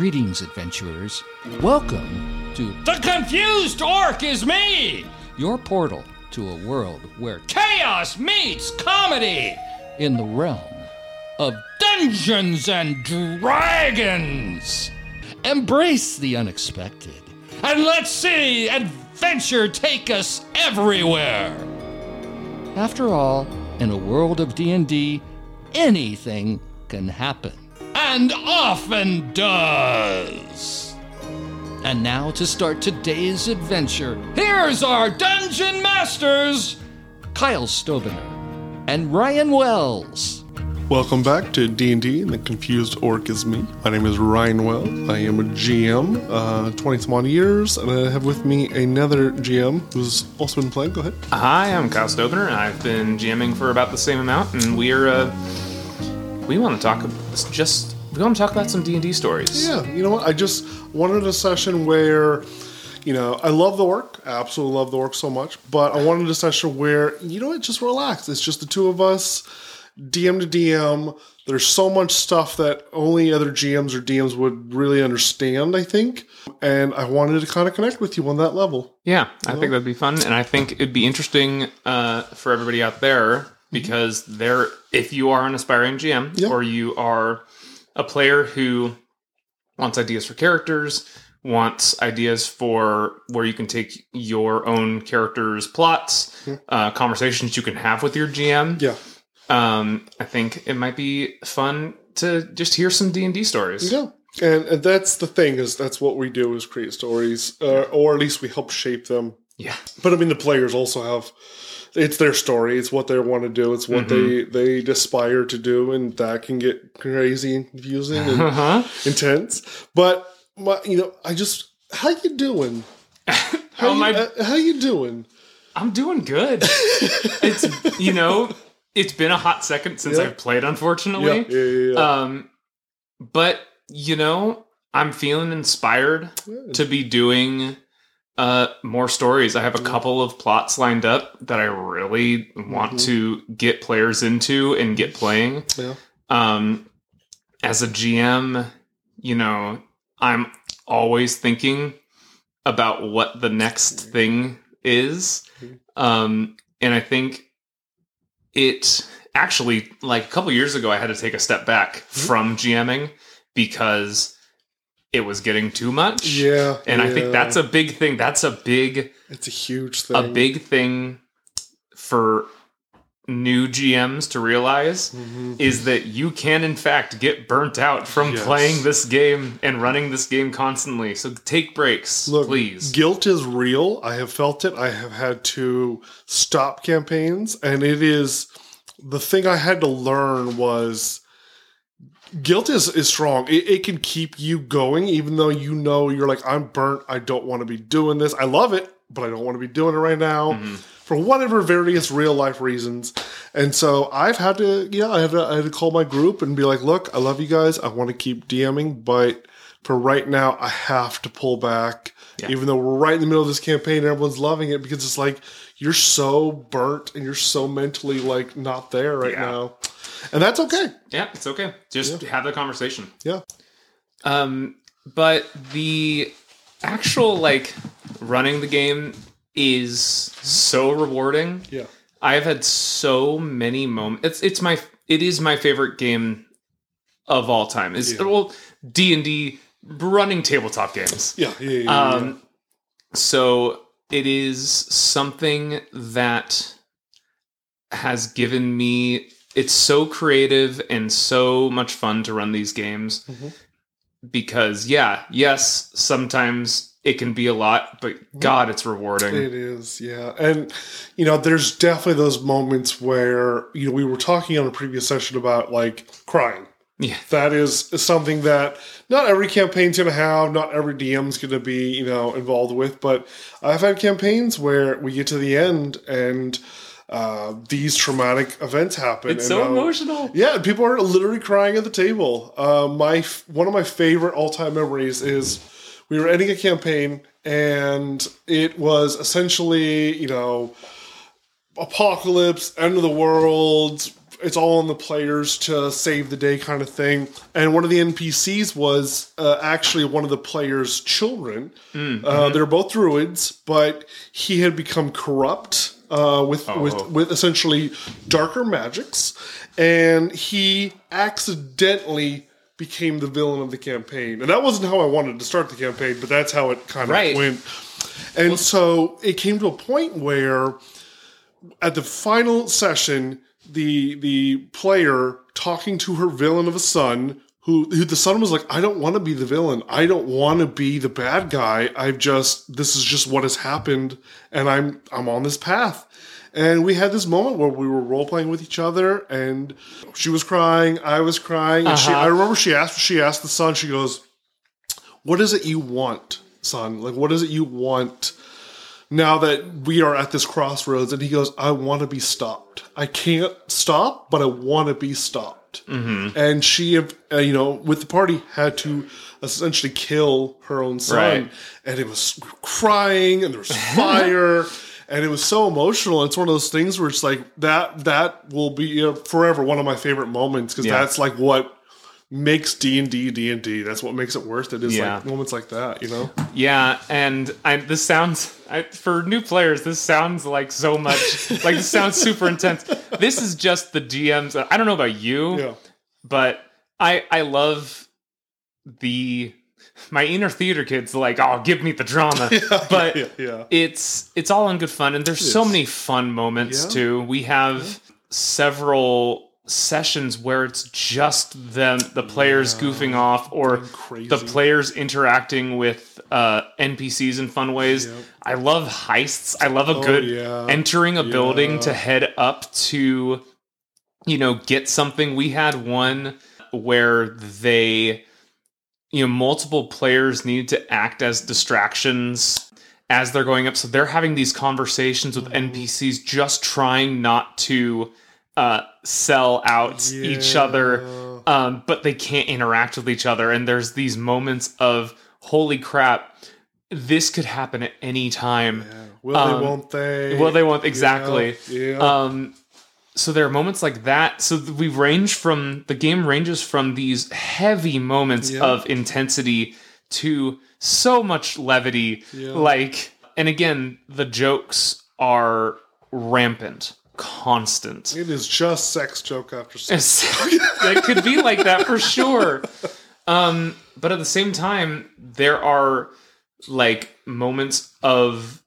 Greetings, adventurers. Welcome to The confused Ork is me! your portal to a world where Chaos meets comedy! in the realm of Dungeons and Dragons! embrace the unexpected. And let's see adventure take us everywhere! After all, in a world of D&D, anything can happen. And often does! And now to start today's adventure, Here's our dungeon masters! Kyle Stobener and Ryan Wells. Welcome back to D&D and the Confused Ork is Me. My name is Ryan Wells. I am a GM, uh, 20 some odd years, and I have with me another GM who's also been playing. Go ahead. Hi, I'm Kyle Stobener. and I've been jamming for about the same amount, and we're uh, we want to talk just we want to talk about some D and D stories. Yeah, you know what? I just wanted a session where, you know, I love the work. I absolutely love the work so much, but I wanted a session where, you know what, just relax. It's just the two of us, DM to DM. There's so much stuff that only other GMs or DMs would really understand, I think. And I wanted to kind of connect with you on that level. Yeah, I think that'd be fun, and I think it'd be interesting uh, for everybody out there because there, if you are an aspiring GM Yeah. or you are a player who wants ideas for characters, wants ideas for where you can take your own characters' plots, uh, conversations you can have with your GM. Yeah. Um, I think it might be fun to just hear some D and D stories. Yeah. And, and that's the thing is that's what we do is create stories, uh, or at least we help shape them. Yeah. But I mean, the players also have it's their story. It's what they want to do. It's what they they aspire to do, and that can get crazy and confusing and Uh-huh. intense. But my, you know, I just how you doing? How you, I- uh, how you doing? I'm doing good. it's you know, it's been a hot second since Yeah. I've played, unfortunately. yeah, yeah. yeah. Um, but you know, I'm feeling inspired to be doing uh more stories. I have a couple of plots lined up that I really want to get players into and get playing. Yeah. Um, as a GM, you know, I'm always thinking about what the next thing is. Um, and I think it actually, like a couple years ago, I had to take a step back from GMing because it was getting too much. yeah, And I think that's a big thing. That's a big, it's a huge thing. a big thing for new GMs to realize Mhm. is that you can in fact get burnt out from Yes. playing this game and running this game constantly. So take breaks, Look, please. Guilt is real. I have felt it. I have had to stop campaigns, and it is the thing I had to learn was guilt is is strong. It, it can keep you going, even though you know you're like I'm burnt. I don't want to be doing this. I love it, but I don't want to be doing it right now. Mm-hmm. For whatever various real life reasons, and so I've had to, yeah, I had to, I had to call my group and be like, "Look, I love you guys. I want to keep DMing, but for right now, I have to pull back. Even though we're right in the middle of this campaign, everyone's loving it because it's like you're so burnt and you're so mentally like not there right Yeah. now, and that's okay. Yeah, it's okay. Just have the conversation. Yeah, Um, but the actual like running the game is so rewarding. yeah, I've had so many moments. It's it's my it is my favorite game of all time. Is Yeah. well D and D running tabletop games. yeah, yeah. yeah, yeah. Um, so it is something that has given me. It's so creative and so much fun to run these games Mhm. because, yeah, yes, sometimes it can be a lot, but God, it's rewarding. It is, yeah. And, you know, there's definitely those moments where, you know, we were talking on a previous session about like crying. Yeah. That is something that not every campaign's going to have, not every DM's going to be, you know, involved with. But I've had campaigns where we get to the end and uh, these traumatic events happen. It's and, so uh, emotional. Yeah, people are literally crying at the table. Uh, my f- one of my favorite all time memories is we were ending a campaign and it was essentially you know apocalypse, end of the world, it's all on the players to save the day kind of thing. And one of the NPCs was uh, actually one of the players' children. Uh, they're both druids, but he had become corrupt uh, with with with essentially darker magics, and he accidentally became the villain of the campaign. And that wasn't how I wanted to start the campaign, but that's how it kind of Right. went. And so it came to a point where at the final session, the the player talking to her villain of a son, who, who the son was like, I don't want to be the villain. I don't want to be the bad guy. I've just this is just what has happened, and I'm I'm on this path. And we had this moment where we were role playing with each other, and she was crying, I was crying, and she uh-huh. I remember she asked she asked the son, she goes, What is it you want, son? Like what is it you want? Now that we are at this crossroads and he goes i want to be stopped. I can't stop but i want to be stopped. And she uh, you know with the party had to essentially kill her own son. Right. and it was crying and there was fire and it was so emotional. It's one of those things where it's like that that will be uh, forever one of my favorite moments because Yeah. that's like what makes d&d d&d that's what makes it worth it is Yeah. like moments like that you know Yeah, and I, this sounds I, for new players. This sounds like so much. like this sounds super intense. This is just the GM's. I don't know about you, yeah but I I love the my inner theater kids. Like, oh, give me the drama. but yeah yeah it's it's all in good fun, and there's so many fun moments Yeah. too. We have several sessions where it's just them, the players goofing off, or the players interacting with uh, NPCs in fun ways. Yep. I love heists. I love a good yeah. entering a building to head up to, you know, get something. We had one where they, you know, multiple players needed to act as distractions as they're going up. So they're having these conversations with Mm-hmm. NPCs, just trying not to uh, sell out each other um, but they can't interact with each other. And there's these moments of holy crap, this could happen at any time. Will Um, they? Won't they? Well, they won't exactly. Yeah. Um, so there are moments like that. So we range from the game ranges from these heavy moments Yeah. of intensity to so much levity. Yeah. Like, and again, the jokes are rampant, constant. it is just sex joke after sex. It could be like that for sure. Um, but at the same time, there are like moments of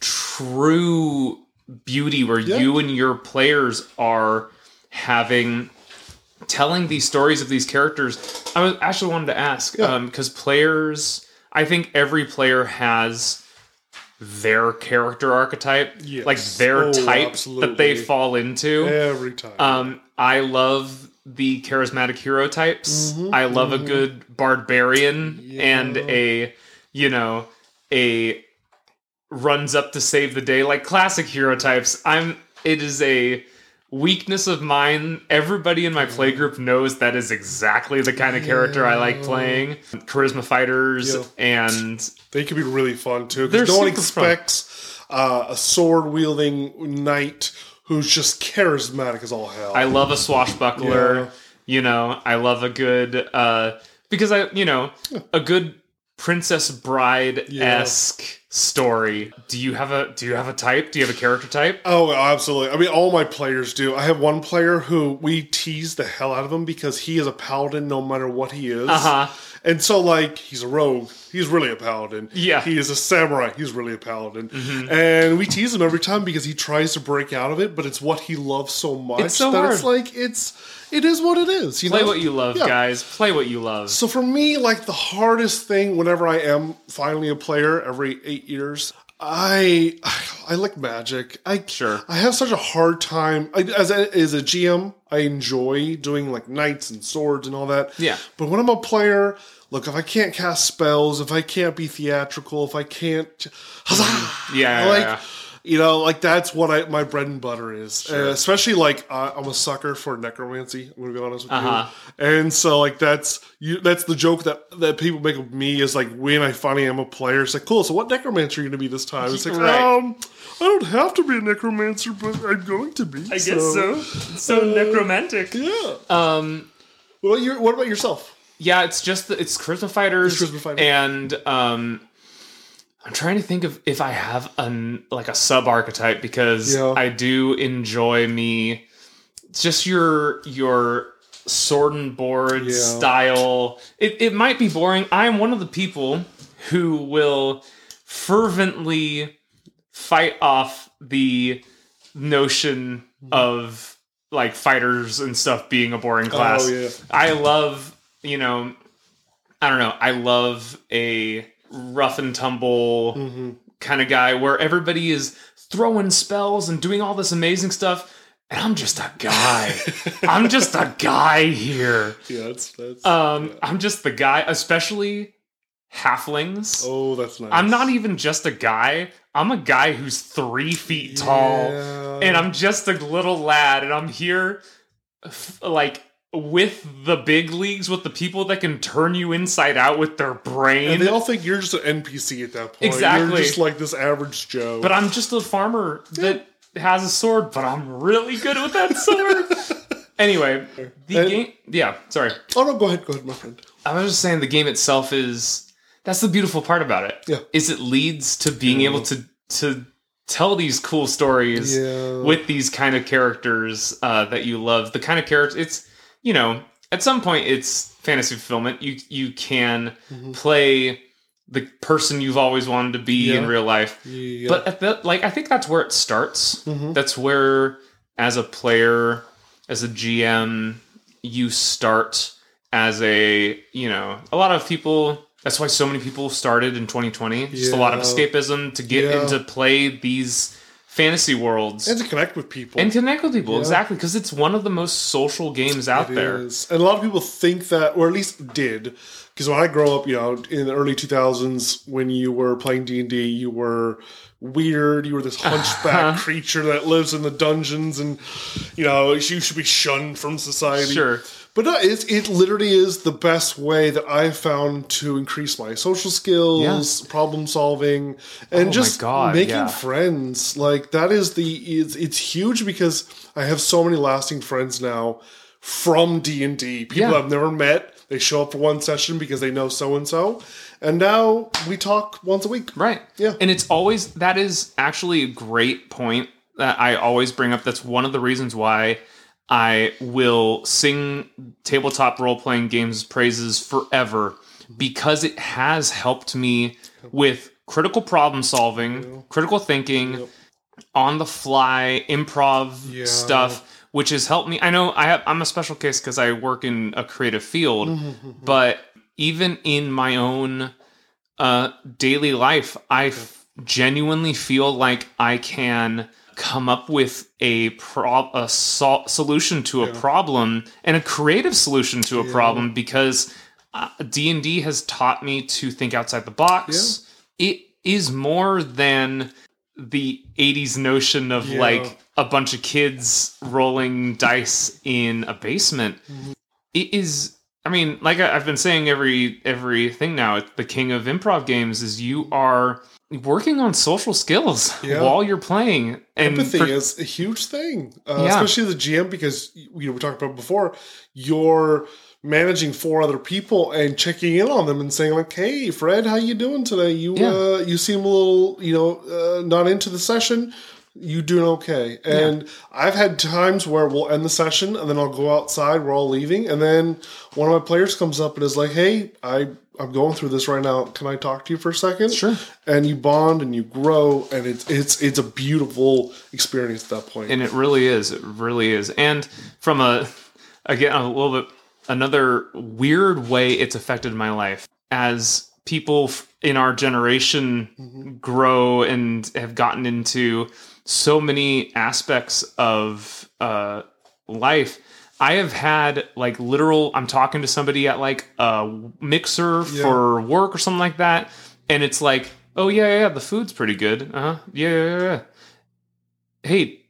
true beauty where Yeah. you and your players are having telling these stories of these characters. I was actually wanted to ask Yeah. because players, I think every player has their character archetype, Yes. like their Oh, type that they fall into. Every time. Um, I love the charismatic hero types. Mm-hmm, I love a good barbarian and a, you know, a runs up to save the day like classic hero types. I'm. It is a weakness of mine. Everybody in my play group knows that is exactly the kind of character I like playing. Charisma fighters Yeah. and they can be really fun too. Because no one expects uh, a sword wielding knight who's just charismatic as all hell. I love a swashbuckler. Yeah. You know, I love a good uh because I you know, a good princess bride esque story. Do you have a do you have a type? Do you have a character type? Oh, absolutely. I mean, all my players do. I have one player who we tease the hell out of him because he is a paladin no matter what he is. Uh-huh. And so, like, he's a rogue. He's really a paladin. Yeah. Mm-hmm. He is a samurai. He's really a paladin. And we tease him every time because he tries to break out of it, but it's what he loves so much It's so that it's like, it's, it is what it is. You Play know? what you love, Yeah. guys. Play what you love. So for me, like the hardest thing whenever I am finally a player every eight years, I I like magic. I Sure. I have such a hard time I, as a, as a GM. I enjoy doing like knights and swords and all that. Yeah. But when I'm a player, look if I can't cast spells, if I can't be theatrical, if I can't, huzzah! Yeah, yeah, like yeah. You know, like that's what I my bread and butter is. Sure. Uh, especially like uh, I'm a sucker for necromancy. I'm gonna be honest with Uh-huh. you. And so like that's you. That's the joke that that people make of me is like when I finally am a player. It's like cool. So what necromancer are you gonna be this time? It's like Right. um, I don't have to be a necromancer, but I'm going to be. I guess so. So necromantic. Yeah. Um, What about your, What about yourself? Yeah, it's just the, it's charisma fighters, It's Fighters. and um, I'm trying to think of if I have an like a sub archetype because Yeah. I do enjoy me just your your sword and board Yeah. style. It it might be boring. I am one of the people who will fervently fight off the notion of like fighters and stuff being a boring class. Oh, yeah. I love, you know, I don't know, I love a rough and tumble Mm-hmm. kind of guy where everybody is throwing spells and doing all this amazing stuff. And I'm just a guy. I'm just a guy here. Yeah, that's that's. Um, I'm just the guy, especially halflings. oh, that's nice. I'm not even just a guy. I'm a guy who's three feet tall, Yeah. and I'm just a little lad, and I'm here, f- like with the big leagues, with the people that can turn you inside out with their brain. And they all think you're just an NPC at that point. Exactly. You're just like this average Joe. but I'm just a farmer that has a sword, but I'm really good with that sword. anyway, the And- game. Yeah, sorry. oh no, go ahead, go ahead, my friend. I was just saying the game itself is that's the beautiful part about it. Yeah. Is it leads to being able to to tell these cool stories Yeah. with these kind of characters uh, that you love. The kind of characters it's you know, at some point it's fantasy fulfillment. You you can play the person you've always wanted to be in real life. Yeah. But at the like, I think that's where it starts. Mhm. That's where, as a player, as a GM, you start as a you know a lot of people. That's why so many people started in 2020. Just a lot of escapism to get Yeah. into play these fantasy worlds and to connect with people. and connect with people Yeah. exactly because it's one of the most social games out It there. is. And a lot of people think that, or at least did, because when I grow up, you know, in the early 2000s, when you were playing D and D, you were weird. You were this hunchback uh-huh. creature that lives in the dungeons, and you know you should be shunned from society. Sure. But no, it, it literally is the best way that I've found to increase my social skills, problem solving, and Oh just God, making yeah. friends. Like that is the it's, it's huge because I have so many lasting friends now from D and D. People Yeah. I've never met. They show up for one session because they know so and so, and now we talk once a week. Right. Yeah. And it's always that is actually a great point that I always bring up. That's one of the reasons why I will sing tabletop role playing games praises forever because it has helped me with critical problem solving, critical thinking, on the fly improv Yeah. stuff which has helped me. I know I have I'm a special case cuz I work in a creative field, but even in my own uh, daily life, I f- genuinely feel like I can come up with a pro- a sol- solution to a problem and a creative solution to a problem because D and D has taught me to think outside the box. It is more than the 80s notion of Yeah. like a bunch of kids rolling dice in a basement it is i mean like i've been saying every everything now the king of improv games is you are working on social skills Yeah. while you're playing and Empathy for- is a huge thing, uh, Yeah. especially the GM because you know we talked about before. You're managing four other people and checking in on them and saying like, "Hey, Fred, how you doing today? You Yeah. uh, you seem a little you know uh, not into the session. You doing okay?" And I've had times where we'll end the session and then I'll go outside. We're all leaving, and then one of my players comes up and is like, "Hey, I." I'm going through this right now. Can I talk to you for a second? Sure. And you bond and you grow, and it's it's it's a beautiful experience at that point. and it really is it really is and from a again a little bit another weird way it's affected my life as people in our generation mm-hmm. grow and have gotten into so many aspects of uh, life i have had like literal i'm talking to somebody at like a mixer for work or something like that and it's like oh yeah yeah, yeah the food's pretty good uh-huh yeah yeah yeah, yeah hey,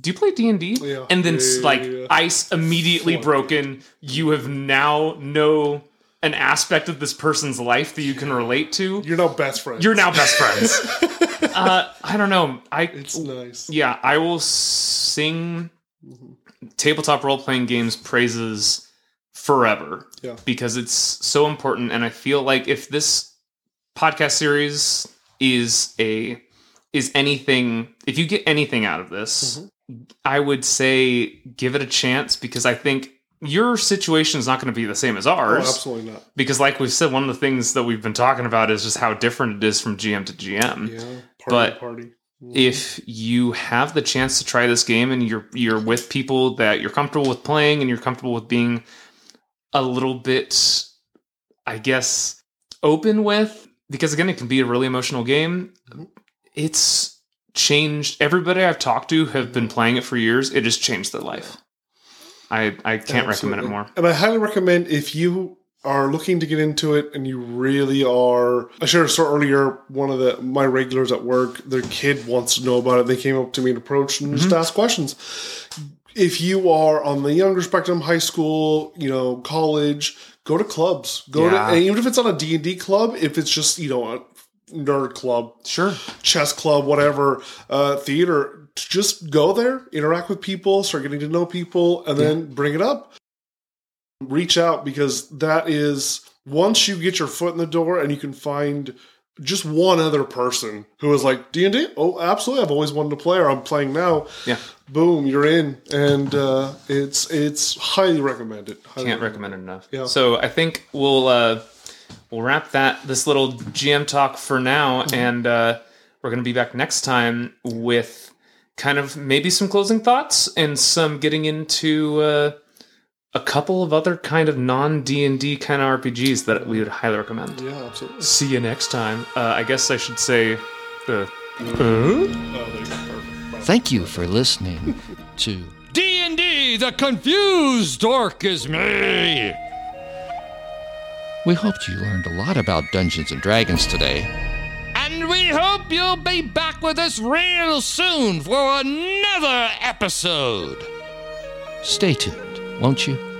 do you play D and D? And then Yeah, yeah, like yeah. ice immediately Flood. broken. You have now know an aspect of this person's life that you can relate to. You're now best friends. You're now best friends. uh, I don't know. I It's nice. yeah, I will sing Mhm. tabletop role playing games praises forever. Yeah. Because it's so important and I feel like if this podcast series is a is anything if you get anything out of this, I would say give it a chance because I think your situation is not going to be the same as Oh, ours absolutely not. because like we've said one of the things that we've been talking about is just how different it is from GM to GM Yeah. But party. Mhm. if you have the chance to try this game and you're you're with people that you're comfortable with playing and you're comfortable with being a little bit I guess open with because again it can be a really emotional game Mhm. it's changed everybody I've talked to have been playing it for years it has changed their life I I can't recommend it more And I highly recommend if you are looking to get into it and you really are I shared a story earlier, one of the my regulars at work, their kid wants to know about it. They came up to me and approached and just asked questions. If you are on the younger spectrum, high school, you know, college, go to clubs. Go Yeah. to and even if it's on a D&D club, if it's just, you know, a nerd club, sure chess club, whatever, uh, theater, just go there, interact with people, start getting to know people, and then bring it up. Reach out because that is once you get your foot in the door and you can find just one other person who is like D and D. Oh, absolutely! I've always wanted to play, or I'm playing now. Yeah. Boom, you're in, and uh, it's it's highly recommended. Highly can't recommend it enough. Yeah. So I think we'll uh, we'll wrap that this little GM talk for now, Mm-hmm. and uh, we're gonna be back next time with kind of maybe some closing thoughts and some getting into uh, a couple of other kind of non D and D kind of RPGs that we would highly recommend. Yeah, absolutely. See you next time. Uh, I guess I should say the. Uh? Oh, there you go. Perfect. Thank you for listening to D&D, the confused Ork is me. We hoped you learned a lot about Dungeons and Dragons today. And we hope you'll be back with us real soon for another episode. Stay tuned, won't you?